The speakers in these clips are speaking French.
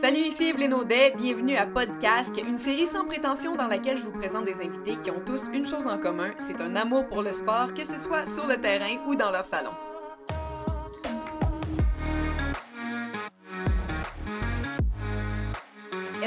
Salut, ici Evelyne Audet, bienvenue à Podcast, une série sans prétention dans laquelle je vous présente des invités qui ont tous une chose en commun, c'est un amour pour le sport, que ce soit sur le terrain ou dans leur salon.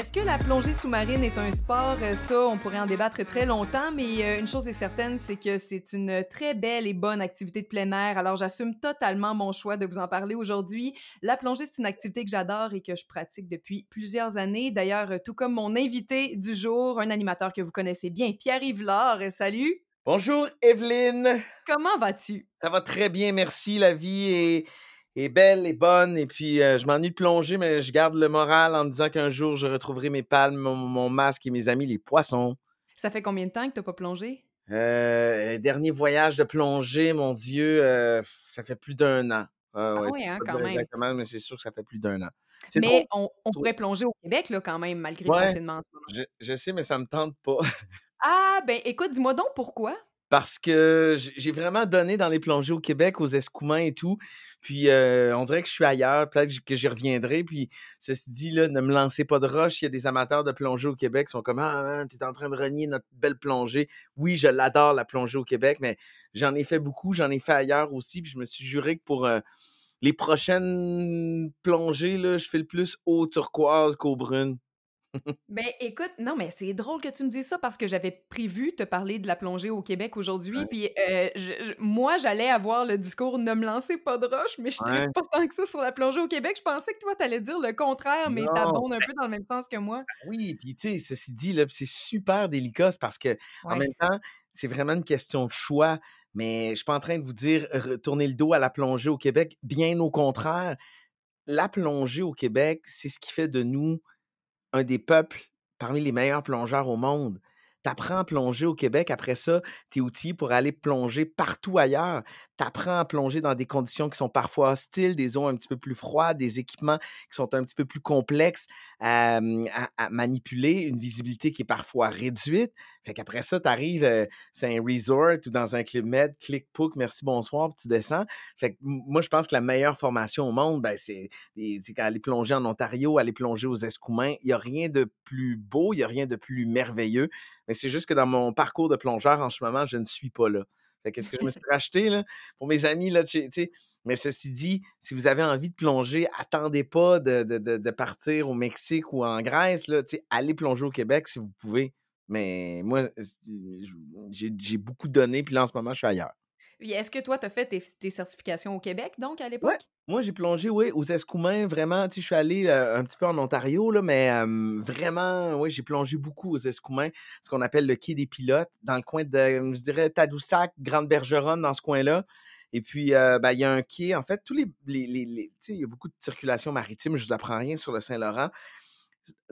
Est-ce que la plongée sous-marine est un sport? Euh, ça, on pourrait en débattre très longtemps, mais euh, une chose est certaine, c'est que c'est une très belle et bonne activité de plein air. Alors, j'assume totalement mon choix de vous en parler aujourd'hui. La plongée, c'est une activité que j'adore et que je pratique depuis plusieurs années. D'ailleurs, euh, tout comme mon invité du jour, un animateur que vous connaissez bien, Pierre-Yves Laure. Salut! Bonjour Evelyne! Comment vas-tu? Ça va très bien, merci. La vie est est belle et bonne. Et puis, euh, je m'ennuie de plonger, mais je garde le moral en me disant qu'un jour, je retrouverai mes palmes, mon, masque et mes amis, les poissons. Ça fait combien de temps que tu n'as pas plongé? Euh, dernier voyage de plongée, mon Dieu, euh, ça fait plus d'un an. ah oui, hein, quand même. Exactement, mais c'est sûr que ça fait plus d'un an. Mais on, pourrait plonger au Québec, là, quand même, malgré le confinement. Je, je sais, mais ça me tente pas. ah, ben écoute, dis-moi donc pourquoi parce que j'ai vraiment donné dans les plongées au Québec, aux escoumins et tout. Puis euh, on dirait que je suis ailleurs, peut-être que j'y reviendrai. Puis ceci dit, là, ne me lancez pas de roche. Il y a des amateurs de plongée au Québec qui sont comme Ah, tu es en train de renier notre belle plongée. Oui, je l'adore, la plongée au Québec, mais j'en ai fait beaucoup, j'en ai fait ailleurs aussi. Puis je me suis juré que pour euh, les prochaines plongées, là, je fais le plus eau turquoise qu'eau brune. Ben écoute, non, mais c'est drôle que tu me dises ça parce que j'avais prévu te parler de la plongée au Québec aujourd'hui. Puis euh, moi, j'allais avoir le discours ne me lancez pas de roche, mais je ne pas tant que ça sur la plongée au Québec. Je pensais que toi, tu allais dire le contraire, mais t'abondes un peu dans le même sens que moi. Ben oui, puis tu sais, ceci dit, c'est super délicat parce que en même temps, c'est vraiment une question de choix. Mais je suis pas en train de vous dire tourner le dos à la plongée au Québec. Bien au contraire, la plongée au Québec, c'est ce qui fait de nous un des peuples parmi les meilleurs plongeurs au monde. Tu apprends à plonger au Québec, après ça, tu es outillé pour aller plonger partout ailleurs. Tu apprends à plonger dans des conditions qui sont parfois hostiles, des eaux un petit peu plus froides, des équipements qui sont un petit peu plus complexes à, manipuler, une visibilité qui est parfois réduite. Fait qu'après ça, tu arrives, c'est un resort ou dans un club med, clic, pouc, merci, bonsoir, puis tu descends. Fait que moi, je pense que la meilleure formation au monde, ben, c'est aller plonger en Ontario, aller plonger aux Escoumins. Il n'y a rien de plus beau, il n'y a rien de plus merveilleux. Mais c'est juste que dans mon parcours de plongeur, en ce moment, je ne suis pas là. qu'est-ce que je me suis racheté là, pour mes amis là, tu sais. Mais ceci dit, si vous avez envie de plonger, attendez pas de, de, partir au Mexique ou en Grèce. Là, allez plonger au Québec si vous pouvez. Mais moi, j'ai beaucoup donné, puis là, en ce moment, je suis ailleurs. Est-ce que toi, tu as fait tes, certifications au Québec, donc, à l'époque? Moi, j'ai plongé, oui, aux Escoumins, vraiment. Tu sais, je suis allé euh, un petit peu en Ontario, là, mais vraiment, oui, j'ai plongé beaucoup aux Escoumins, ce qu'on appelle le quai des pilotes, dans le coin de, je dirais, Tadoussac, Grande-Bergeronne, dans ce coin-là. Et puis, euh, ben, il y a un quai. En fait, tous les, les, les, tu sais, il y a beaucoup de circulation maritime. Je vous apprends rien sur le Saint-Laurent.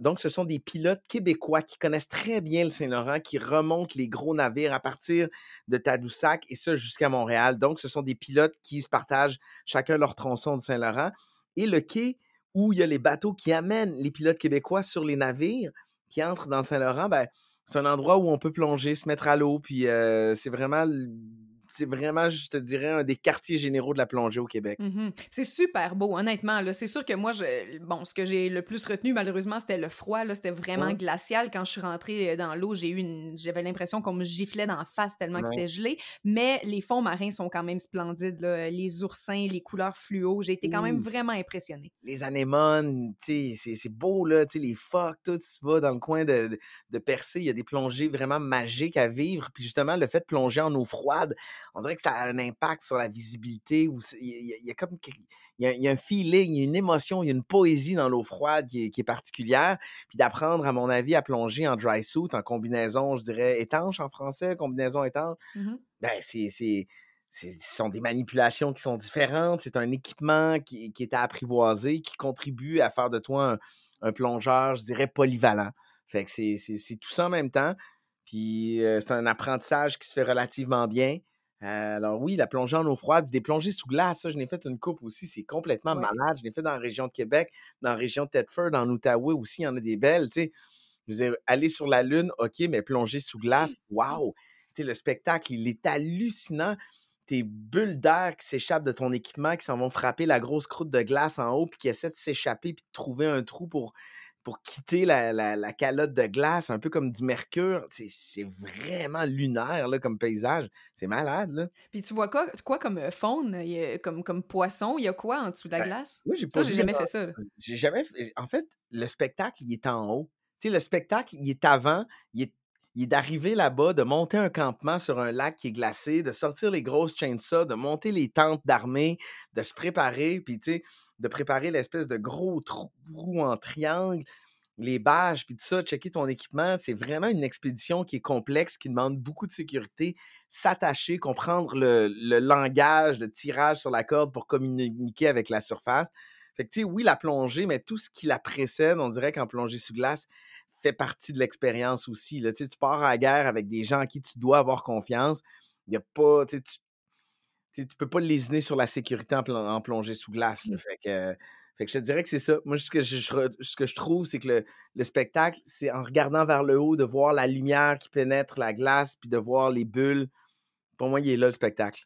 Donc, ce sont des pilotes québécois qui connaissent très bien le Saint-Laurent, qui remontent les gros navires à partir de Tadoussac et ça jusqu'à Montréal. Donc, ce sont des pilotes qui se partagent chacun leur tronçon de Saint-Laurent. Et le quai où il y a les bateaux qui amènent les pilotes québécois sur les navires qui entrent dans Saint-Laurent, ben, c'est un endroit où on peut plonger, se mettre à l'eau, puis euh, c'est vraiment c'est vraiment, je te dirais, un des quartiers généraux de la plongée au Québec. Mmh c'est super beau, honnêtement. C'est sûr que moi, je, bon, ce que j'ai le plus retenu, malheureusement, c'était le froid. C'était vraiment glacial. Quand je suis rentrée dans l'eau, j'ai eu une, j'avais l'impression qu'on me giflait dans la face tellement que c'était gelé. Mais les fonds marins sont quand même splendides. Les oursins, les couleurs fluo. J'ai été quand même vraiment impressionnée. Les anémones, c'est beau, là. Les phoques, tout, tu vas dans le coin de, de Percé, il y a des plongées vraiment magiques à vivre. Puis justement, le fait de plonger en eau froide, on dirait que ça a un impact sur la visibilité. Il y, a, comme il y a, un feeling, il y a une émotion, il y a une poésie dans l'eau froide qui est, particulière. Puis d'apprendre, à mon avis, à plonger en dry suit, en combinaison, je dirais étanche en français, combinaison étanche, mmh ben c'est ce sont des manipulations qui sont différentes. C'est un équipement qui, est à apprivoiser, qui contribue à faire de toi un, plongeur, je dirais, polyvalent. Fait que c'est tout ça en même temps. Puis euh, c'est un apprentissage qui se fait relativement bien. Alors oui, la plongée en eau froide, des plongées sous glace, ça, je n'ai fait une coupe aussi, c'est complètement malade. Je l'ai fait dans la région de Québec, dans la région de Thetford, en Outaouais aussi, il y en a des belles, tu sais. Vous aller sur la Lune, OK, mais plonger sous glace, waouh! Tu sais, le spectacle, il est hallucinant. tes bulles d'air qui s'échappent de ton équipement, qui s'en vont frapper la grosse croûte de glace en haut, puis qui essaient de s'échapper, puis de trouver un trou pour, pour quitter la, calotte de glace, un peu comme du mercure. C'est vraiment lunaire là, comme paysage. C'est malade. Là. Puis tu vois quoi, quoi comme faune, comme, comme poisson? Il y a quoi en dessous de la ben, glace? Oui, j'ai ça, j'ai jamais fait ça. J'ai jamais En fait, le spectacle, il est en haut. Tu sais, le spectacle, il est avant, il est il est d'arriver là-bas, de monter un campement sur un lac qui est glacé, de sortir les grosses chainsaws, de monter les tentes d'armée, de se préparer, puis tu sais, de préparer l'espèce de gros trou en triangle, les bâches, puis tout ça, checker ton équipement. C'est vraiment une expédition qui est complexe, qui demande beaucoup de sécurité, s'attacher, comprendre le, langage de tirage sur la corde pour communiquer avec la surface. Fait que, tu sais, oui, la plongée, mais tout ce qui la précède, on dirait qu'en plongée sous glace, fait partie de l'expérience aussi. Là. Tu, pars à la guerre avec des gens à qui tu dois avoir confiance. Il y a pas. Tu, tu, peux pas lésiner sur la sécurité en, plongée sous glace. Mmh. Fait, que, fait que je te dirais que c'est ça. Moi, ce que je, ce que je trouve, c'est que le, spectacle, c'est en regardant vers le haut, de voir la lumière qui pénètre la glace, puis de voir les bulles. Pour moi, il est là le spectacle.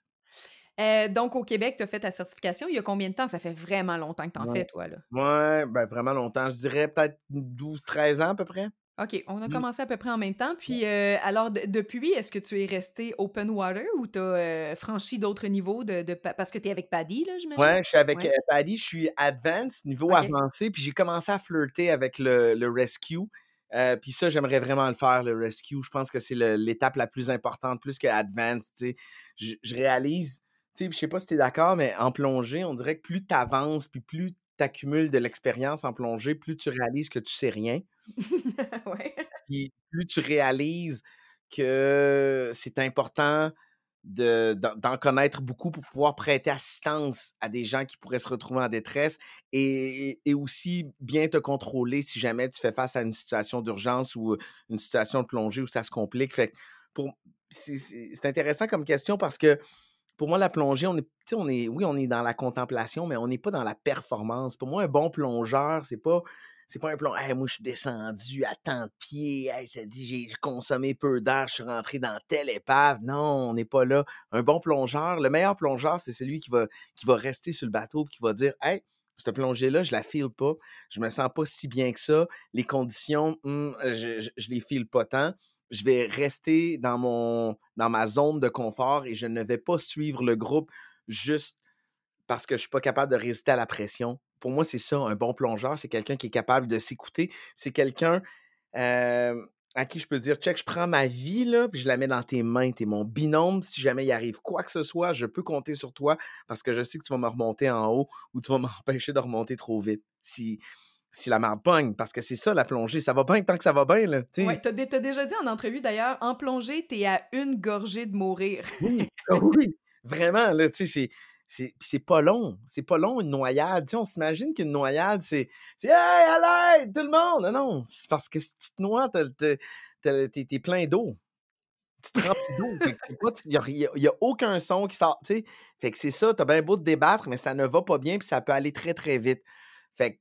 Euh, donc, au Québec, tu as fait ta certification. Il y a combien de temps? Ça fait vraiment longtemps que tu en fais, toi. Là. Ouais, ben vraiment longtemps. Je dirais peut-être 12-13 ans à peu près. OK, on a mmh. commencé à peu près en même temps. Puis, euh, alors, depuis, est-ce que tu es resté open water ou tu as euh, franchi d'autres niveaux de, parce que tu es avec Paddy, là, j'imagine? Ouais, je suis avec Paddy, je suis advanced, niveau avancé. Puis, j'ai commencé à flirter avec le, rescue. puis ça, j'aimerais vraiment le faire, le rescue. Je pense que c'est l'étape la plus importante, plus que advanced. Je, je réalise je sais pas si tu es d'accord, mais en plongée, on dirait que plus tu avances, puis plus tu accumules de l'expérience en plongée, plus tu réalises que tu sais rien. ouais. Puis plus tu réalises que c'est important d'en connaître beaucoup pour pouvoir prêter assistance à des gens qui pourraient se retrouver en détresse et, aussi bien te contrôler si jamais tu fais face à une situation d'urgence ou une situation de plongée où ça se complique. Fait c'est intéressant comme question parce que pour moi, la plongée, on est, on oui, on est dans la contemplation, mais on n'est pas dans la performance. Pour moi, un bon plongeur, c'est pas, c'est pas un plongeur. moi, je suis descendu à tant de pieds. je te dis, j'ai consommé peu d'air, je suis rentré dans telle épave. Non, on n'est pas là. Un bon plongeur, le meilleur plongeur, c'est celui qui va, qui va rester sur le bateau qui va dire, hey, cette plongée-là, je la file pas. Je me sens pas si bien que ça. Les conditions, hum, je, je, je les file pas tant je vais rester dans, mon, dans ma zone de confort et je ne vais pas suivre le groupe juste parce que je ne suis pas capable de résister à la pression. Pour moi, c'est ça, un bon plongeur, c'est quelqu'un qui est capable de s'écouter. C'est quelqu'un à qui je peux dire, check, je prends ma vie, là, je la mets dans tes mains. Tu es mon binôme. Si jamais il arrive quoi que ce soit, je peux compter sur toi parce que je sais que tu vas me remonter en haut ou tu vas m'empêcher de remonter trop vite. Si, si la merde pogne, parce que c'est ça la plongée. Ça va bien tant que ça va bien. Là, ouais, t'as, as déjà dit en entrevue d'ailleurs, en plongée, t'es à une gorgée de mourir. oui, ah oui, vraiment, là, tu sais, c'est. C'est, pas long. C'est pas long, une noyade. sais, on s'imagine qu'une noyade, c'est, c'est Hey, à l'aide, tout le monde! Non, non. C'est parce que si tu te noies, t'es, plein d'eau. Tu te remplis d'eau. Il n'y a, aucun son qui sort. sais. Fait que c'est ça, t'as bien beau te débattre, mais ça ne va pas bien, puis ça peut aller très, très vite. Fait que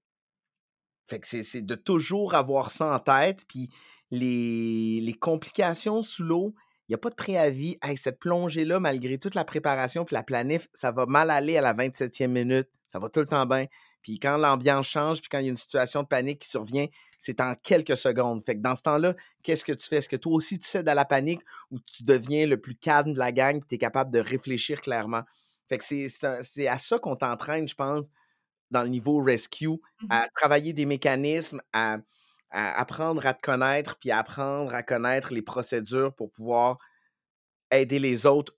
fait que c'est de toujours avoir ça en tête. Puis les, complications sous l'eau, il n'y a pas de préavis. Hey, cette plongée-là, malgré toute la préparation puis la planif, ça va mal aller à la 27e minute. Ça va tout le temps bien. Puis quand l'ambiance change, puis quand il y a une situation de panique qui survient, c'est en quelques secondes. Fait que dans ce temps-là, qu'est-ce que tu fais? Est-ce que toi aussi tu cèdes à la panique ou tu deviens le plus calme de la gang tu es capable de réfléchir clairement? Fait que c'est à ça qu'on t'entraîne, je pense, dans le niveau rescue, mmh à travailler des mécanismes, à, apprendre à te connaître, puis apprendre à connaître les procédures pour pouvoir aider les autres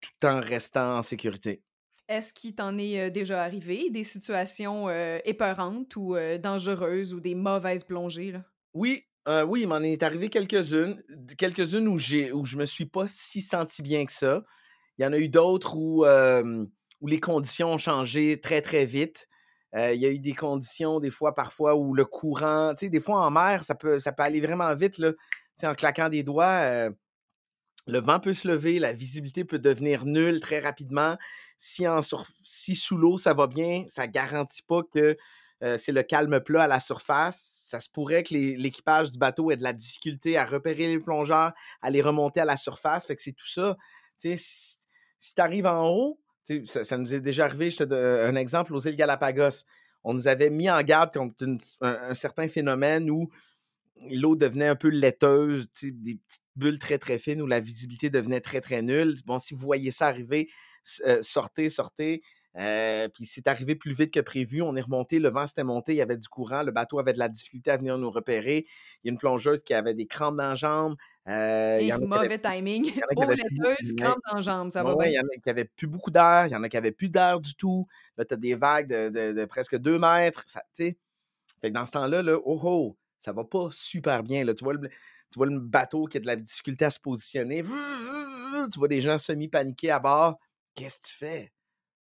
tout en restant en sécurité. Est-ce qu'il t'en est déjà arrivé des situations épeurantes ou dangereuses ou des mauvaises plongées? Là? Oui, oui, il m'en est arrivé quelques-unes. Quelques-unes où, où je me suis pas si senti bien que ça. Il y en a eu d'autres où, où les conditions ont changé très, très vite. Euh, il y a eu des conditions, des fois, parfois, où le courant, tu sais, des fois en mer, ça peut, ça peut aller vraiment vite, là. Tu sais, en claquant des doigts, euh, le vent peut se lever, la visibilité peut devenir nulle très rapidement. Si, en si sous l'eau, ça va bien, ça ne garantit pas que euh, c'est le calme plat à la surface. Ça se pourrait que l'équipage du bateau ait de la difficulté à repérer les plongeurs, à les remonter à la surface. Fait que c'est tout ça. Tu sais, si tu arrives en haut, ça, nous est déjà arrivé, je te donne un exemple, aux îles Galapagos. On nous avait mis en garde contre un, certain phénomène où l'eau devenait un peu laiteuse, des petites bulles très très fines où la visibilité devenait très très nulle. Bon, si vous voyez ça arriver, euh, sortez, sortez. Euh, puis c'est arrivé plus vite que prévu. On est remonté, le vent s'était monté, il y avait du courant, le bateau avait de la difficulté à venir nous repérer. Il y a une plongeuse qui avait des crampes dans les jambes. Euh, il y en a mauvais timing. Eau laiteuse, crampes dans les jambes, ça va bien. Il y en a qui n'avaient plus beaucoup d'air, il y en a qui n'avaient plus d'air du tout. Là, tu as des vagues de, presque deux mètres. Ça, fait que dans ce temps-là, là, oh oh, ça va pas super bien. Là. Tu, vois le, tu vois le bateau qui a de la difficulté à se positionner. Tu vois des gens semi-paniqués à bord. Qu'est-ce que tu fais?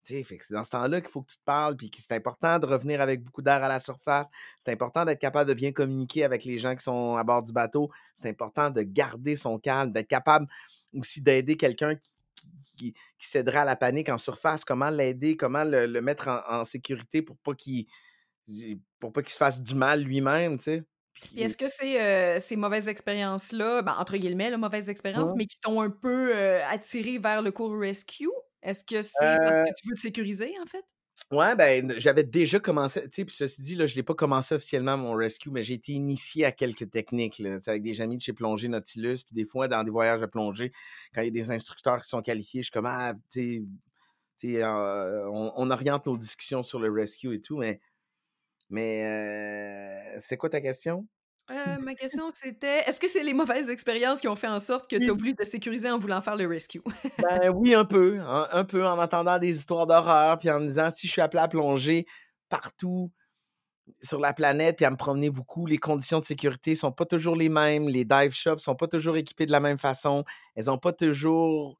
C'est dans ce temps-là qu'il faut que tu te parles, puis c'est important de revenir avec beaucoup d'air à la surface. C'est important d'être capable de bien communiquer avec les gens qui sont à bord du bateau. C'est important de garder son calme, d'être capable aussi d'aider quelqu'un qui, qui, céderait à la panique en surface. Comment l'aider, comment le, mettre en, sécurité pour pas qu'il pour pas qu'il se fasse du mal lui-même, tu sais? est-ce que c'est ces mauvaises expériences-là, ben, entre guillemets, là, mauvaises expériences, mais qui t'ont un peu attiré vers le cours rescue? Est-ce que c'est parce que tu veux te sécuriser, en fait? Ouais, ben, j'avais déjà commencé, tu sais, puis ceci dit, là, je ne l'ai pas commencé officiellement, mon rescue, mais j'ai été initié à quelques techniques, là, avec des amis de chez Plongée Nautilus, puis des fois, dans des voyages de plongée, quand il y a des instructeurs qui sont qualifiés, je suis comme, ah, tu sais, on, oriente nos discussions sur le rescue et tout, mais, mais c'est quoi ta question? Euh, ma question, c'était est-ce que c'est les mauvaises expériences qui ont fait en sorte que tu as voulu te sécuriser en voulant faire le rescue? ben oui, un peu. Un, peu en entendant des histoires d'horreur, puis en me disant si je suis appelé à plonger partout sur la planète, puis à me promener beaucoup, les conditions de sécurité sont pas toujours les mêmes. Les dive shops sont pas toujours équipés de la même façon. Elles ont pas toujours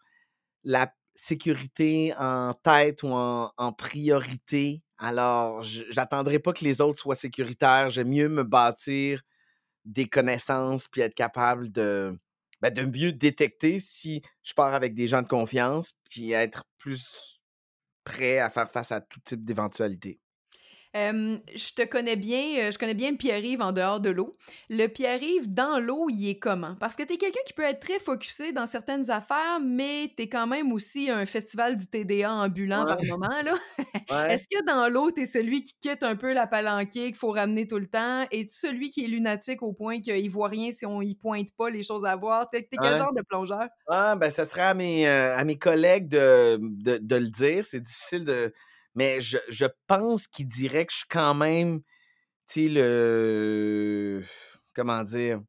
la sécurité en tête ou en, en priorité. Alors, j'attendrai pas que les autres soient sécuritaires. J'aime mieux me bâtir des connaissances, puis être capable de, ben, de mieux détecter si je pars avec des gens de confiance, puis être plus prêt à faire face à tout type d'éventualité je te connais bien, je connais bien le Pierre-Yves en dehors de l'eau. Le Pierre-Yves dans l'eau, il est comment? Parce que tu es quelqu'un qui peut être très focusé dans certaines affaires, mais tu es quand même aussi un festival du TDA ambulant par moment. Là. Est-ce que dans l'eau, tu es celui qui quitte un peu la palanquée, qu'il faut ramener tout le temps? Es-tu celui qui est lunatique au point qu'il voit rien si on y pointe pas les choses à voir? T'es, es quel genre de plongeur? Ah, ben, ça serait à mes, à mes collègues de, de le dire. C'est difficile de mais je, pense qu'il dirait que je suis quand même, tu le. Comment dire?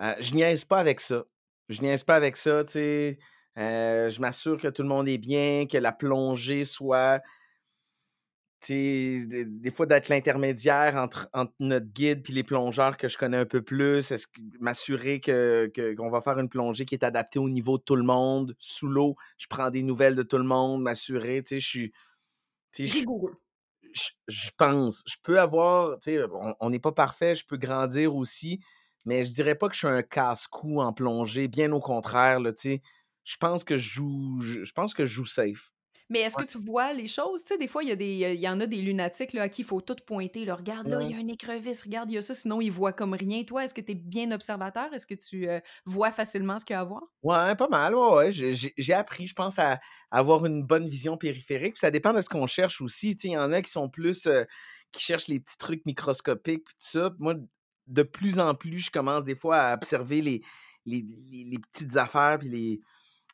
Euh, je niaise pas avec ça. Je niaise pas avec ça, tu. Euh, je m'assure que tout le monde est bien, que la plongée soit. Des, des fois d'être l'intermédiaire entre, notre guide et les plongeurs que je connais un peu plus, m'assurer qu'on va faire une plongée qui est adaptée au niveau de tout le monde, sous l'eau, je prends des nouvelles de tout le monde, m'assurer, tu sais, je suis Rigoureux. Je, pense. Je peux avoir, tu sais, on n'est pas parfait, je peux grandir aussi, mais je dirais pas que je suis un casse-cou en plongée, bien au contraire, là, tu sais. Je pense que je joue, je pense que je joue safe. Mais est-ce que tu vois les choses? Tu sais, des fois, il y, a des, il y en a des lunatiques là, à qui il faut tout pointer. Là, regarde, là, il y a une écrevisse, regarde, il y a ça, sinon ils voient comme rien. Toi, est-ce que tu es bien observateur? Est-ce que tu euh, vois facilement ce qu'il y a à voir? Ouais, pas mal, ouais, J'ai appris, je pense, à, avoir une bonne vision périphérique. ça dépend de ce qu'on cherche aussi. Tu sais, il y en a qui sont plus. Euh, qui cherchent les petits trucs microscopiques, tout ça. Moi, de plus en plus, je commence des fois à observer les, les, les petites affaires, puis les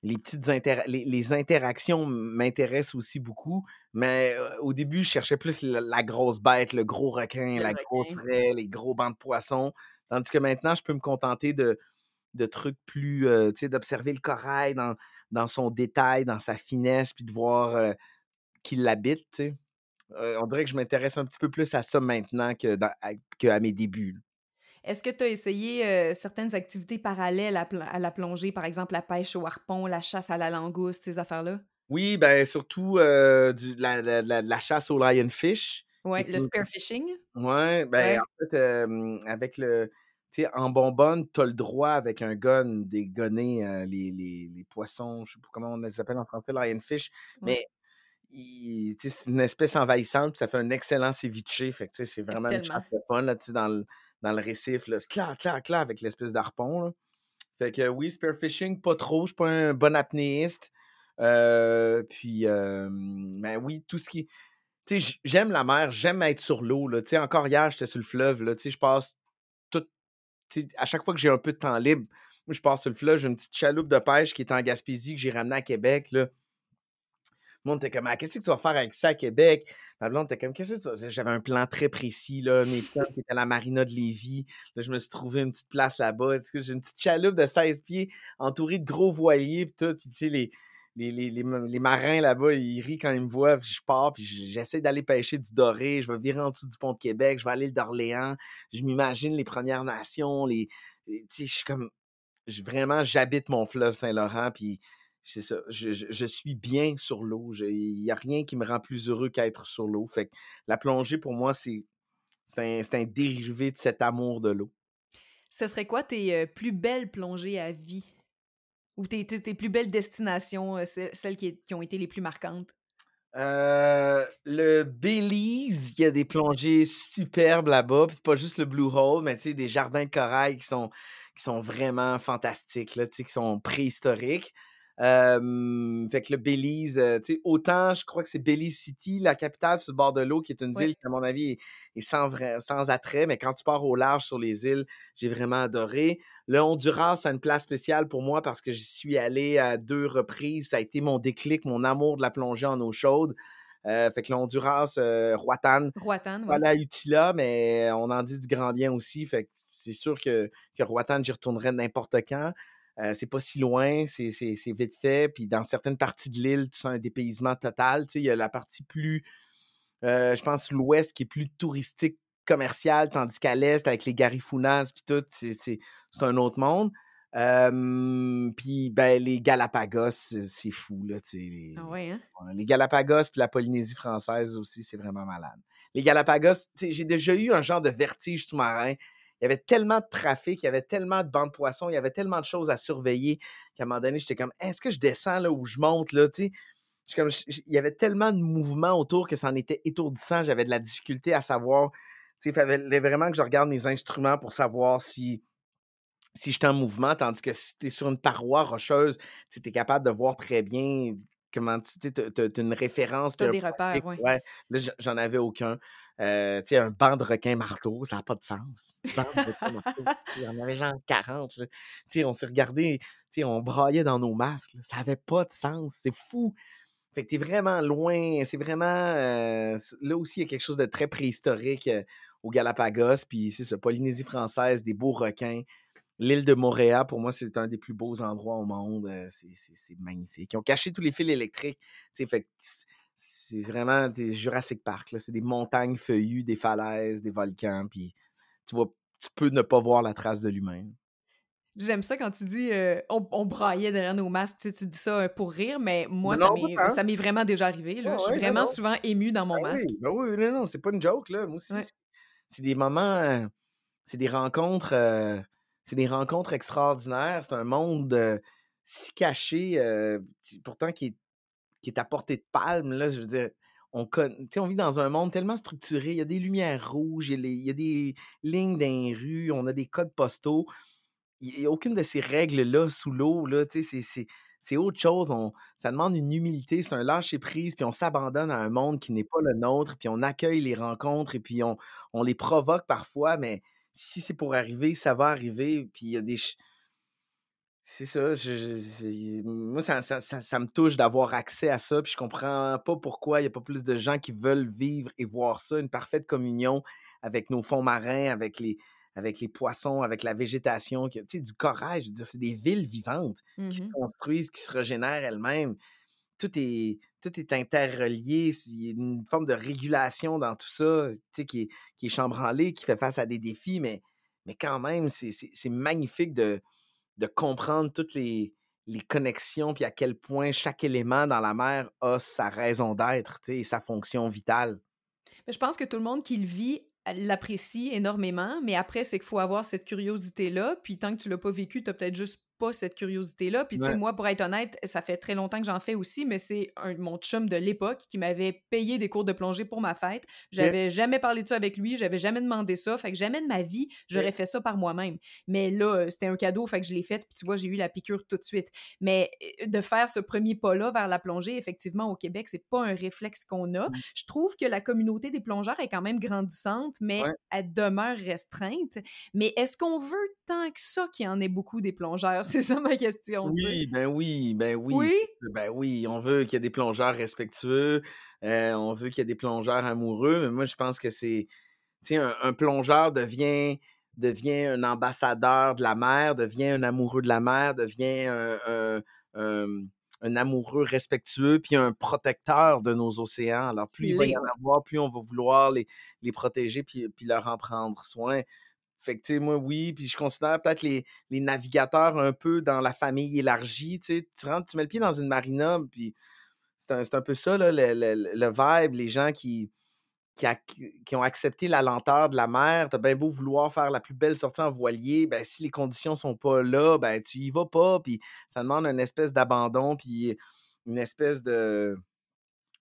les petites les, interactions m'intéressent aussi beaucoup. Mais au début, je cherchais plus la, grosse bête, le gros requin, la grosse raie, les gros bancs de poissons. Tandis que maintenant, je peux me contenter de, de trucs plus, tu sais, d'observer le corail dans, dans son détail, dans sa finesse, puis de voir qu'il l'habite, tu sais. on dirait que je m'intéresse un petit peu plus à ça maintenant que, dans, à mes débuts. Est-ce que tu as essayé certaines activités parallèles à, la plongée, par exemple la pêche au harpon, la chasse à la langouste, ces affaires-là? Oui, ben surtout du, la, chasse au lionfish. Oui, le spearfishing. Oui, ben en fait, avec le. Tu sais, en bonbonne, tu as le droit avec un gun dégonner les, les, les, poissons, je sais pas comment on les appelle en français, lionfish, mais c'est une espèce envahissante, ça fait un excellent ceviche, fait que c'est vraiment une chasse de fun là, dans le dans le récif, là, clac, clac, clac, avec l'espèce d'arpon. Fait que oui, spearfishing, pas trop. Je suis pas un bon apnéiste. puis, ben oui, tout ce qui. Tu sais, j'aime la mer, j'aime être sur l'eau. Tu sais, encore hier, j'étais sur le fleuve. Là, tu sais, je passe tout. Tu sais, à chaque fois que j'ai un peu de temps libre, je passe sur le fleuve, j'ai une petite chaloupe de pêche qui est en Gaspésie que j'ai ramenée à Québec. Là. Le monde était comme, ah, qu'est-ce que tu vas faire avec ça à Québec? Blonde comme, qu'est-ce que. J'avais un plan très précis, là. Mes plans étaient à la marina de Lévis. Là, je me suis trouvé une petite place là-bas. J'ai une petite chaloupe de 16 pieds entourée de gros voiliers, puis tout. Puis, tu sais, les, les, les, les, marins là-bas, ils rient quand ils me voient, puis je pars, puis j'essaie d'aller pêcher du doré, je vais virer en dessous du pont de Québec, je vais aller d'Orléans, je m'imagine les Premières Nations, les, tu sais, je suis comme, vraiment, j'habite mon fleuve Saint-Laurent, puis c'est ça, je, suis bien sur l'eau. Il n'y a rien qui me rend plus heureux qu'être sur l'eau. Fait que la plongée, pour moi, c'est un, un, dérivé de cet amour de l'eau. Ce serait quoi tes plus belles plongées à vie? Ou tes, tes, plus belles destinations, celles qui, qui, ont été les plus marquantes? Euh, le Belize, il y a des plongées superbes là-bas. Puis pas juste le Blue Hole, mais des jardins de corail qui sont, qui sont vraiment fantastiques, là, qui sont préhistoriques fait que le Belize, autant je crois que c'est Belize City, la capitale sur le bord de l'eau, qui est une ville qui, à mon avis, est, sans, sans, attrait, mais quand tu pars au large sur les îles, j'ai vraiment adoré. Le Honduras, c'est une place spéciale pour moi parce que j'y suis allé à deux reprises. Ça a été mon déclic, mon amour de la plongée en eau chaude. fait que le Honduras, euh, Roatan. Roatan, Voilà, Utila, mais on en dit du grand bien aussi. Fait que c'est sûr que, que Roatan, j'y retournerai n'importe quand. Euh, c'est pas si loin, c'est vite fait. Puis dans certaines parties de l'île, tu sens un dépaysement total. il y a la partie plus, euh, je pense, l'ouest qui est plus touristique, commercial, tandis qu'à l'est, avec les Garifunas, puis tout, c'est un autre monde. puis ben, les Galapagos, c'est fou. Là, les, ah ouais, hein? les Galapagos puis la Polynésie française aussi, c'est vraiment malade. Les Galapagos, j'ai déjà eu un genre de vertige sous-marin il y avait tellement de trafic, il y avait tellement de bandes de poissons, il y avait tellement de choses à surveiller qu'à un moment donné, j'étais comme, est-ce que je descends là ou je monte là, il y avait tellement de mouvements autour que ça en était étourdissant. J'avais de la difficulté à savoir. Il fallait vraiment que je regarde mes instruments pour savoir si, si j'étais en mouvement, tandis que si tu es sur une paroi rocheuse, tu es capable de voir très bien comment tu as, une référence. Tu as des repères. Ouais. Là, j'en avais aucun. Euh, tu sais, un banc de requins marteau, ça n'a pas de sens. Il y en avait genre 40. Tu sais, on s'est regardé, tu sais, on braillait dans nos masques. Ça n'avait pas de sens. C'est fou. Fait que t'es vraiment loin. C'est vraiment. Euh, là aussi, il y a quelque chose de très préhistorique euh, au Galapagos. Puis c'est ça, Polynésie française, des beaux requins. L'île de Montréal, pour moi, c'est un des plus beaux endroits au monde. C'est magnifique. Ils ont caché tous les fils électriques. C'est vraiment des Jurassic Park. C'est des montagnes feuillues, des falaises, des volcans. Puis tu vois, tu peux ne pas voir la trace de l'humain. J'aime ça quand tu dis on, braillait derrière nos masques. Tu, dis ça pour rire, mais moi, ça m'est vraiment déjà arrivé. Là. je suis vraiment souvent ému dans mon ben masque. Oui, ben oui, non, non, c'est pas une joke. Là. Moi aussi, c'est des moments, c'est des rencontres c'est des rencontres extraordinaires. C'est un monde si caché, pourtant qui est, qui est à portée de palme. Là, je veux dire, on, on vit dans un monde tellement structuré. Il y a des lumières rouges, il y a, des lignes dans rue, on a des codes postaux. Il n'y a aucune de ces règles-là sous l'eau. C'est autre chose. On, ça demande une humilité, c'est un lâcher-prise, puis on s'abandonne à un monde qui n'est pas le nôtre, puis on accueille les rencontres, et puis on, on les provoque parfois, mais si c'est pour arriver, ça va arriver. Puis il y a des. C'est ça, moi, ça, ça, me touche d'avoir accès à ça, puis je comprends pas pourquoi il n'y a pas plus de gens qui veulent vivre et voir ça, une parfaite communion avec nos fonds marins, avec les, avec les poissons, avec la végétation, tu sais, du courage, je veux dire, c'est des villes vivantes qui se mmh construisent, qui se régénèrent elles-mêmes. Tout est, tout est interrelié. Il y a une forme de régulation dans tout ça, qui est, qui chambranlée, qui fait face à des défis, mais, quand même, c'est magnifique de, comprendre toutes les, connexions, puis à quel point chaque élément dans la mer a sa raison d'être, et sa fonction vitale. Je pense que tout le monde qui le vit l'apprécie énormément, mais après, c'est qu'il faut avoir cette curiosité-là, puis tant que tu l'as pas vécu, tu n'as peut-être juste pas cette curiosité-là. Puis, tu sais, moi, pour être honnête, ça fait très longtemps que j'en fais aussi, mais c'est mon chum de l'époque qui m'avait payé des cours de plongée pour ma fête. J'avais jamais parlé de ça avec lui, j'avais jamais demandé ça. Fait que jamais de ma vie, j'aurais fait ça par moi-même. Mais là, euh, c'était un cadeau, fait que je l'ai fait. Puis, tu vois, j'ai eu la piqûre tout de suite. Mais euh, de faire ce premier pas-là vers la plongée, effectivement, au Québec, c'est pas un réflexe qu'on a. Mmh. Je trouve que la communauté des plongeurs est quand même grandissante, mais elle demeure restreinte. Mais est-ce qu'on veut tant que ça qu'il y en ait beaucoup des plongeurs? C'est ça ma question. Oui, ben oui, ben oui. Oui? Ben oui, on veut qu'il y ait des plongeurs respectueux, euh, on veut qu'il y ait des plongeurs amoureux, mais moi, je pense que c'est... Tu sais, un, plongeur devient devient un ambassadeur de la mer, devient un amoureux de la mer, devient un, un, amoureux respectueux, puis un protecteur de nos océans. Alors, plus il va y en avoir, plus on va vouloir les, les protéger, puis, puis leur en prendre soin. Fait que, tu sais, moi, oui, puis je considère peut-être les, les, navigateurs un peu dans la famille élargie, tu sais, tu rentres, tu mets le pied dans une marina, puis c'est un, un, peu ça, là, le, le, vibe, les gens qui, qui, qui, ont accepté la lenteur de la mer, t'as bien beau vouloir faire la plus belle sortie en voilier, ben si les conditions sont pas là, ben tu y vas pas, puis ça demande une espèce d'abandon, puis une espèce de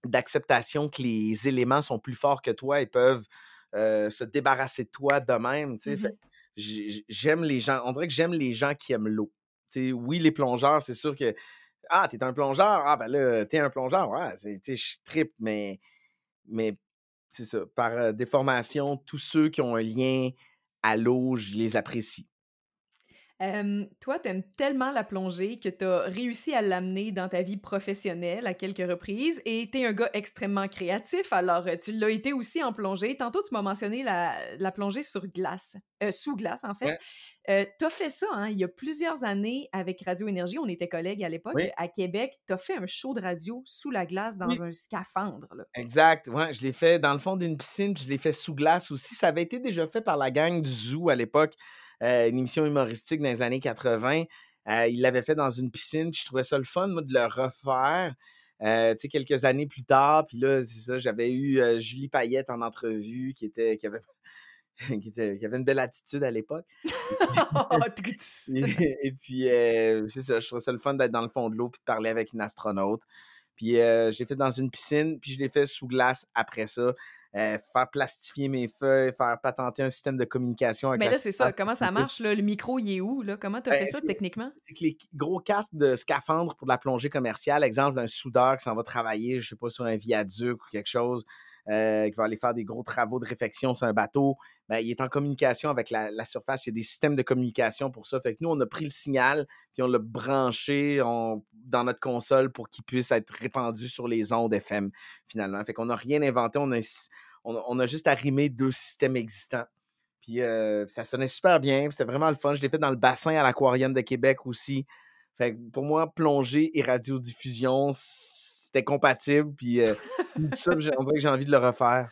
d'acceptation que les éléments sont plus forts que toi et peuvent euh, se débarrasser de toi de même. Mmh j'aime les gens, on dirait que j'aime les gens qui aiment l'eau. oui, les plongeurs, c'est sûr que Ah, t'es un plongeur, ah ben là, t'es un plongeur, ouais, je trip, mais, mais c'est ça, par euh, déformation, tous ceux qui ont un lien à l'eau, je les apprécie. Toi, tu aimes tellement la plongée que tu as réussi à l'amener dans ta vie professionnelle à quelques reprises et tu es un gars extrêmement créatif. Alors, euh, tu l'as été aussi en plongée. Tantôt, tu m'as mentionné la, plongée sur glace, euh, sous glace en fait. Euh, tu as fait ça hein, il y a plusieurs années avec Radio Énergie. On était collègues à l'époque à Québec. Tu as fait un show de radio sous la glace dans un scaphandre. Exact. Ouais, je l'ai fait dans le fond d'une piscine, je l'ai fait sous glace aussi. Ça avait été déjà fait par la gang du Zoo à l'époque, euh, une émission humoristique dans les années 80. Euh, il l'avait fait dans une piscine, je trouvais ça le fun, moi, de le refaire. Euh, tu sais, quelques années plus tard, puis là, c'est ça, j'avais eu Julie Payette en entrevue qui était qui avait qui, avait une belle attitude à l'époque. Et, puis, euh, c'est ça, je trouve ça le fun d'être dans le fond de l'eau puis de parler avec une astronaute. Puis, je l'ai fait dans une piscine, puis je l'ai fait sous glace après ça. Euh, faire plastifier mes feuilles, faire patenter un système de communication avec Mais là, c'est ça. Comment ça marche? Là? Le micro, il est où? Là? Comment tu as ben, fait ça techniquement? C'est que les gros casques de scaphandre pour la plongée commerciale, exemple d'un soudeur qui s'en va travailler, je sais pas, sur un viaduc ou quelque chose, qui va aller faire des gros travaux de réfection sur un bateau, ben, il est en communication avec la, surface. Il y a des systèmes de communication pour ça. Fait que nous, on a pris le signal, puis on l'a branché dans notre console pour qu'il puisse être répandu sur les ondes FM, finalement. Fait qu'on n'a rien inventé. On a, on, a juste arrimé deux systèmes existants. Puis euh, ça sonnait super bien. C'était vraiment le fun. Je l'ai fait dans le bassin à l'Aquarium de Québec aussi. Fait que pour moi, plongée et radiodiffusion, c'était compatible. Puis euh, ça, on dirait que j'ai envie de le refaire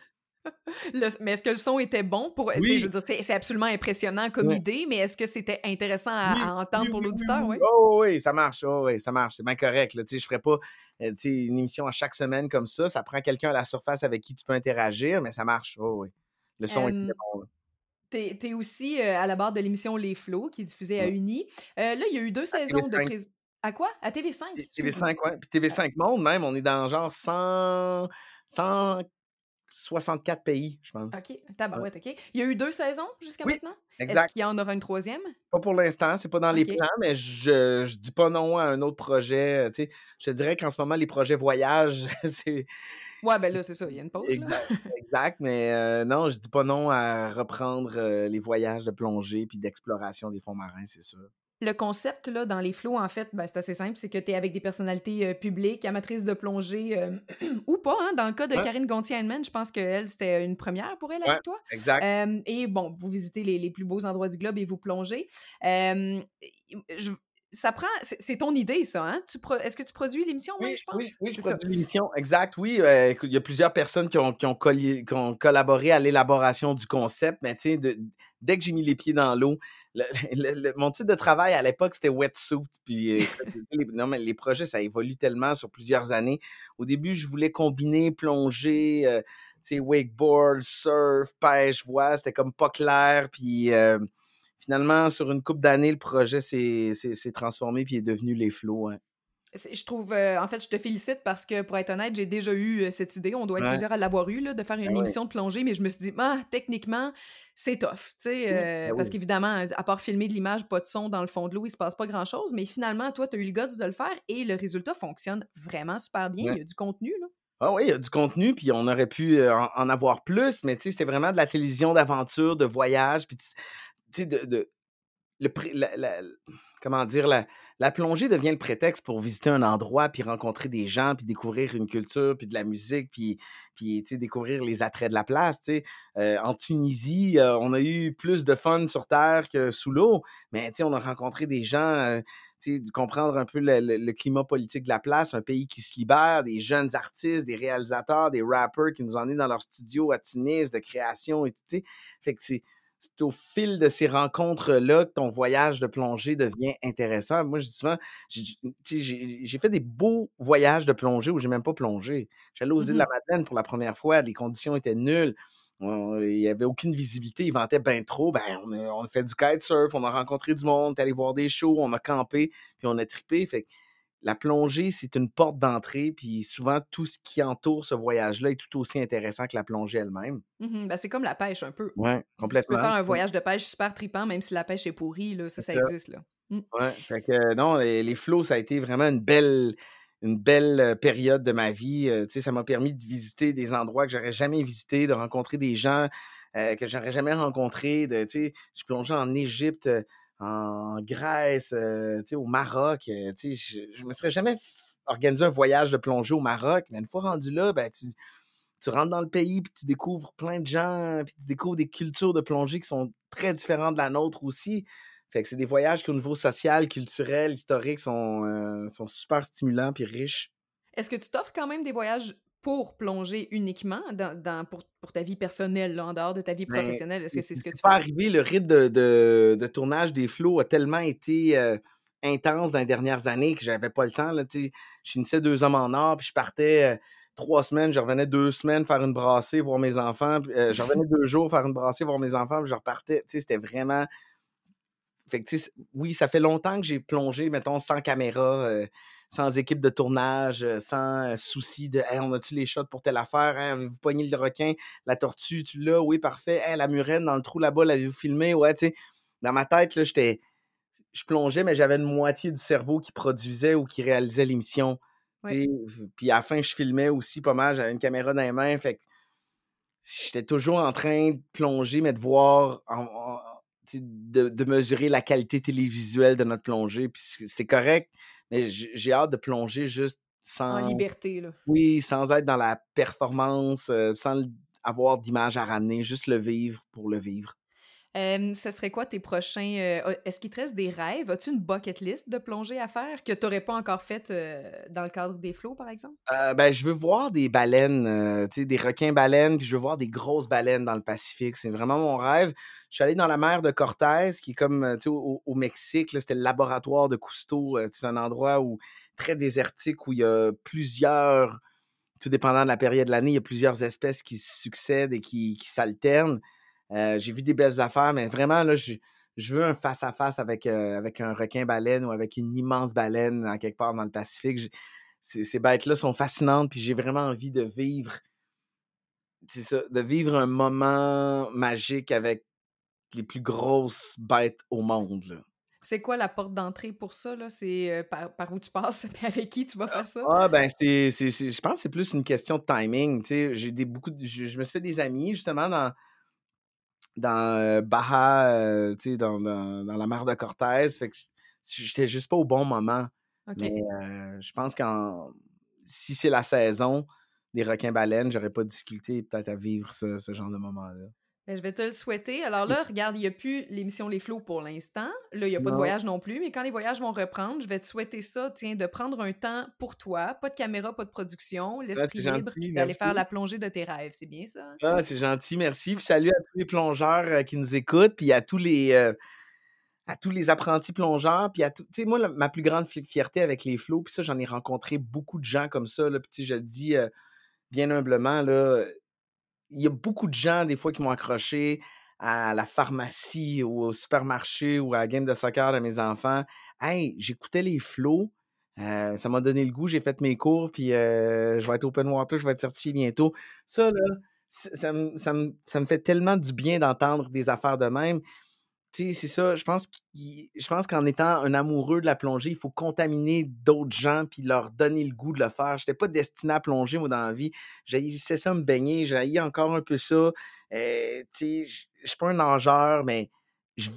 mais est-ce que le son était bon pour. Oui. Je veux dire, c'est absolument impressionnant comme idée, mais est-ce que c'était intéressant à, entendre pour l'auditeur? Oui, Oh, oui, ça marche. Oh, oui, ça marche. C'est bien correct. Là. Je ne ferais pas euh, une émission à chaque semaine comme ça. Ça prend quelqu'un à la surface avec qui tu peux interagir, mais ça marche. Oh, oui. Le son est bon. Tu es, aussi euh, à la barre de l'émission Les Flots qui est diffusée à Uni. Euh, là, il y a eu deux saisons de prise. À quoi? À TV5? TV5, oui. Puis TV5 Monde, même, on est dans genre 100, 100 64 pays, je pense. OK, tabarouette, OK. Il y a eu deux saisons jusqu'à maintenant? Exact. Est-ce qu'il y en aura une troisième? Pas pour l'instant, c'est pas dans les plans, mais je, je dis pas non à un autre projet. Tu sais, je te dirais qu'en ce moment, les projets voyage, c'est. Ouais, ben là, c'est ça, il y a une pause. Exact, exact mais euh, non, je dis pas non à reprendre euh, les voyages de plongée puis d'exploration des fonds marins, c'est sûr. Le concept là, dans les flots, en fait, ben, c'est assez simple, c'est que tu es avec des personnalités euh, publiques, amatrices de plongée euh, ou pas. Hein? Dans le cas de Karine Gontier-Heinemann, je pense qu'elle, c'était une première pour elle avec toi. Exact. et bon, vous visitez les, les, plus beaux endroits du globe et vous plongez. ça prend. C'est ton idée, ça, hein? Est-ce que tu produis l'émission, oui, je pense? Oui, oui je produis l'émission, exact. Oui, euh, il y a plusieurs personnes qui ont, qui ont, qui ont collaboré à l'élaboration du concept, mais tu sais, dès que j'ai mis les pieds dans l'eau, mon titre de travail à l'époque, c'était wetsuit. Puis, euh, les, non, mais les projets, ça évolue tellement sur plusieurs années. Au début, je voulais combiner plongée, euh, wakeboard, surf, pêche, voile. C'était comme pas clair. Puis, euh, finalement, sur une couple d'années, le projet s'est transformé puis est devenu les flots. Je trouve, euh, en fait, je te félicite parce que, pour être honnête, j'ai déjà eu euh, cette idée. On doit être plusieurs à l'avoir eu, là, de faire une ben émission de plongée, mais je me suis dit, ah, techniquement, c'est tough. tu sais, euh, ben parce qu'évidemment, à part filmer de l'image, pas de son dans le fond de l'eau, il se passe pas grand-chose. Mais finalement, toi, tu as eu le guts de le faire et le résultat fonctionne vraiment super bien. Il y a du contenu. Là. Ah oui, il y a du contenu, puis on aurait pu en, avoir plus, mais tu sais, c'est vraiment de la télévision d'aventure, de voyage, puis tu sais, de, de, le, la, comment dire, la, plongée devient le prétexte pour visiter un endroit, puis rencontrer des gens, puis découvrir une culture, puis de la musique, puis, puis découvrir les attraits de la place. Euh, en Tunisie, euh, on a eu plus de fun sur Terre que sous l'eau, mais on a rencontré des gens, euh, comprendre un peu le, climat politique de la place, un pays qui se libère, des jeunes artistes, des réalisateurs, des rappers qui nous ont dans leur studio à Tunis, de création et tout. Fait que c'est au fil de ces rencontres-là que ton voyage de plongée devient intéressant. Moi, je dis souvent, j'ai fait des beaux voyages de plongée où j'ai même pas plongé. J'allais aux îles de la mmh Madeleine pour la première fois, les conditions étaient nulles. Il n'y avait aucune visibilité, il ventait bien trop. Ben, on, a, fait du kitesurf, on a rencontré du monde, on est allé voir des shows, on a campé, puis on a trippé. Fait la plongée, c'est une porte d'entrée, puis souvent, tout ce qui entoure ce voyage-là est tout aussi intéressant que la plongée elle-même. Mmh ben, c'est comme la pêche un peu. Oui, complètement. Tu peux faire un voyage de pêche super tripant, même si la pêche est pourrie, là, ça, ça, existe. Là. Mmh. fait que non, les, flots, ça a été vraiment une belle, une belle période de ma vie. ça m'a permis de visiter des endroits que j'aurais jamais visités, de rencontrer des gens que j'aurais jamais rencontrés. De, je plongeais en Égypte en Grèce, euh, au Maroc. Euh, je, ne me serais jamais organisé un voyage de plongée au Maroc, mais une fois rendu là, ben, tu, rentres dans le pays, puis tu découvres plein de gens, puis tu découvres des cultures de plongée qui sont très différentes de la nôtre aussi. Fait que c'est des voyages qui, au niveau social, culturel, historique, sont, euh, sont super stimulants puis riches. Est-ce que tu t'offres quand même des voyages pour plonger uniquement dans, pour, ta vie personnelle, en dehors de ta vie ben, professionnelle? Est-ce que c'est ce que tu fais? arriver, le rythme de, tournage des flots a tellement été euh, intense dans les dernières années que j'avais pas le temps. Là, je finissais deux hommes en or, puis je partais euh, trois semaines, je revenais deux semaines faire une brassée, voir mes enfants. Euh, je revenais deux jours faire une brassée, voir mes enfants, puis je repartais. C'était vraiment. Fait que, oui, ça fait longtemps que j'ai plongé, mettons, sans caméra sans équipe de tournage, euh, sans euh, souci de on a-tu les shots pour telle affaire, hein, avez-vous pogné le requin, la tortue, tu l'as, oui, parfait, la murène dans le trou là-bas, l'avez-vous filmé, ouais, tu sais. Dans ma tête, là, j'étais. Je plongeais, mais j'avais une moitié du cerveau qui produisait ou qui réalisait l'émission. Puis à la fin, je filmais aussi pas mal, j'avais une caméra dans les mains, fait que j'étais toujours en train de plonger, mais de voir, de, de, mesurer la qualité télévisuelle de notre plongée. Puis c'est correct, mais j'ai hâte de plonger juste sans. En liberté, là. Oui, sans être dans la performance, sans avoir d'image à ramener, juste le vivre pour le vivre. Ce serait quoi tes prochains. Est-ce qu'il te reste des rêves? As-tu une bucket list de plongée à faire que tu n'aurais pas encore faite dans le cadre des flots, par exemple? ben, je veux voir des baleines, des requins-baleines, puis je veux voir des grosses baleines dans le Pacifique. C'est vraiment mon rêve. Je suis allé dans la mer de Cortez, qui est comme euh, au, au, Mexique. C'était le laboratoire de Cousteau. Euh, c'est un endroit où très désertique où il y a plusieurs, tout dépendant de la période de l'année, il y a plusieurs espèces qui succèdent et qui, s'alternent. Euh, j'ai vu des belles affaires, mais vraiment, là, je, veux un face-à-face avec, avec un requin-baleine ou avec une immense baleine en quelque part dans le Pacifique. ces bêtes-là sont fascinantes, puis j'ai vraiment envie de vivre c'est ça, de vivre un moment magique avec les plus grosses bêtes au monde. C'est quoi la porte d'entrée pour ça? C'est par, où tu passes et avec qui tu vas faire ça? Ah, ben, c'est, je pense que c'est plus une question de timing. J'ai des, beaucoup je, me suis fait des amis justement dans, dans Baja, dans, dans, la mer de Cortez. Fait que j'étais juste pas au bon moment. Mais je pense que si c'est la saison des requins-baleines, j'aurais pas de difficulté peut-être à vivre ce, ce genre de moment-là. Ben, je vais te le souhaiter. Alors là, regarde, il n'y a plus l'émission Les Flots pour l'instant. Là, il n'y a pas de voyage non plus. Mais quand les voyages vont reprendre, je vais te souhaiter ça, tiens, de prendre un temps pour toi. Pas de caméra, pas de production, l'esprit libre, d'aller faire la plongée de tes rêves. C'est bien ça? Ah, c'est gentil, merci. Puis salut à tous les plongeurs euh, qui nous écoutent, puis à tous les. Euh, à tous les apprentis plongeurs, puis à tout, tu sais, moi, ma plus grande fierté avec les flots, puis ça, j'en ai rencontré beaucoup de gens comme ça, là, puis je le dis euh, bien humblement, là, il y a beaucoup de gens, des fois, qui m'ont accroché à la pharmacie ou au supermarché ou à la game de soccer de mes enfants. Hey, j'écoutais les flots. Euh, ça m'a donné le goût, j'ai fait mes cours, puis euh, je vais être open water, je vais être certifié bientôt. Ça, là, ça, me, fait tellement du bien d'entendre des affaires de même. C'est ça, je pense, je pense qu'en étant un amoureux de la plongée, il faut contaminer d'autres gens puis leur donner le goût de le faire. Je n'étais pas destiné à plonger, moi, dans la vie. J'ai ça me baigner, j'ai encore un peu ça. Euh, tu sais, je suis pas un nageur, mais je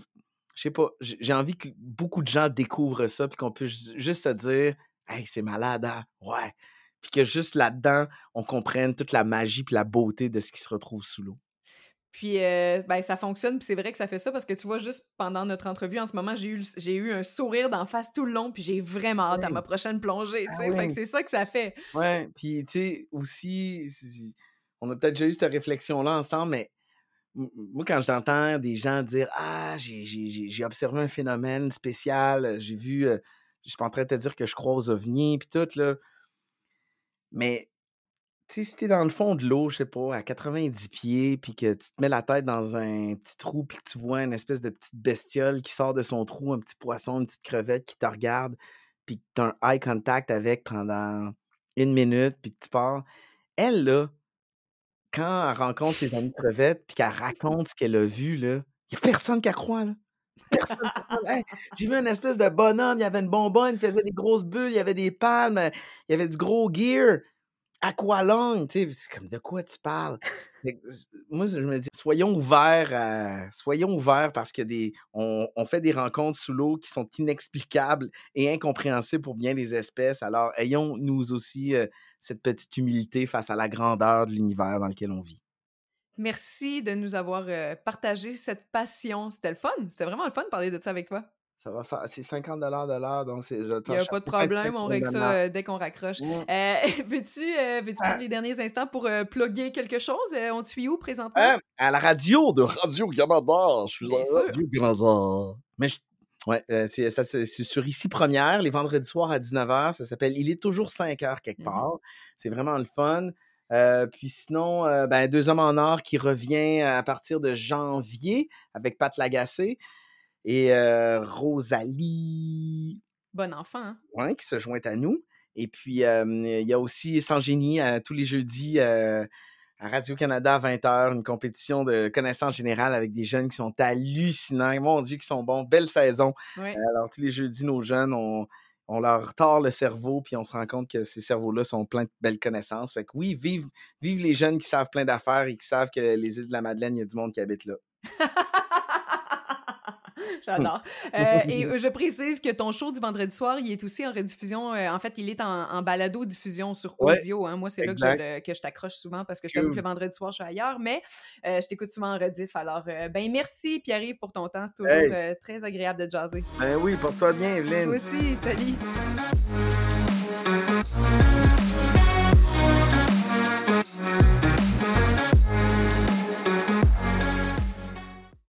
sais pas, j'ai envie que beaucoup de gens découvrent ça, puis qu'on puisse juste se dire, hey, c'est malade, hein? Ouais. Puis que juste là-dedans, on comprenne toute la magie puis la beauté de ce qui se retrouve sous l'eau. Puis, euh, ben, ça fonctionne, puis c'est vrai que ça fait ça parce que tu vois, juste pendant notre entrevue en ce moment, j'ai eu, j'ai eu un sourire d'en face tout le long, puis j'ai vraiment hâte à ma prochaine plongée, ah. Fait que c'est ça que ça fait. Ouais, puis tu sais, aussi, on a peut-être déjà eu cette réflexion-là ensemble, mais moi, quand j'entends des gens dire Ah, j'ai observé un phénomène spécial, j'ai vu, je suis pas en train de te dire que je crois aux ovnis, puis tout, là. Mais, sais, si t'es dans le fond de l'eau, je sais pas, à 90 pieds, puis que tu te mets la tête dans un petit trou, puis que tu vois une espèce de petite bestiole qui sort de son trou, un petit poisson, une petite crevette qui te regarde, puis que tu as un eye contact avec pendant une minute, puis que tu pars. Elle, là, quand elle rencontre ses amis crevettes, puis qu'elle raconte ce qu'elle a vu, là, il n'y a personne qui a croit, là. Personne J'ai vu une espèce de bonhomme, il y avait une bonbonne, il faisait des grosses bulles, il y avait des palmes, il y avait du gros gear. Aqualung, tu sais, comme de quoi tu parles? moi, je me dis, soyons ouverts, soyons ouverts parce que des, on, fait des rencontres sous l'eau qui sont inexplicables et incompréhensibles pour bien des espèces. Alors, ayons nous aussi euh, cette petite humilité face à la grandeur de l'univers dans lequel on vit. Merci de nous avoir euh, partagé cette passion. C'était le fun. C'était vraiment le fun de parler de ça avec toi. Ça va faire. C'est 50 de l'heure, donc c'est. Il n'y a pas de problème, on règle ça euh, dès qu'on raccroche. Euh, veux-tu euh, veux prendre les derniers instants pour plugger quelque chose? on te suit où présentement? à la radio de Radio-Canada. Je suis à Radio-Canada. Mais Ouais, c'est, ça, c'est, sur Ici Première, les vendredis soirs à 19h. Ça s'appelle Il est toujours 5 h quelque mmh part. C'est vraiment le fun. puis sinon, ben, Deux Hommes en Or qui revient à partir de janvier avec Pat Lagacé et Rosalie. Bon enfant. Hein? qui se joint à nous. Et puis, il y a aussi Sans Génie tous les jeudis à Radio-Canada à 20h, une compétition de connaissances générales avec des jeunes qui sont hallucinants. Mon Dieu, qui sont bons. Belle saison. alors, tous les jeudis, nos jeunes, on, on leur tord le cerveau, puis on se rend compte que ces cerveaux-là sont pleins de belles connaissances. Fait que oui, vive, vive les jeunes qui savent plein d'affaires et qui savent que les îles de la Madeleine, il y a du monde qui habite là. J'adore. Euh, et euh, je précise que ton show du vendredi soir, il est aussi en rediffusion. Euh, en fait, il est en, balado-diffusion sur audio. Hein. Moi, c'est là que je, t'accroche souvent parce que je t'avoue que le vendredi soir, je suis ailleurs, mais je t'écoute souvent en rediff. Alors, ben merci, Pierre-Yves, pour ton temps. C'est toujours très agréable de jaser. Ben oui, porte-toi bien, Evelyne. Toi aussi, salut.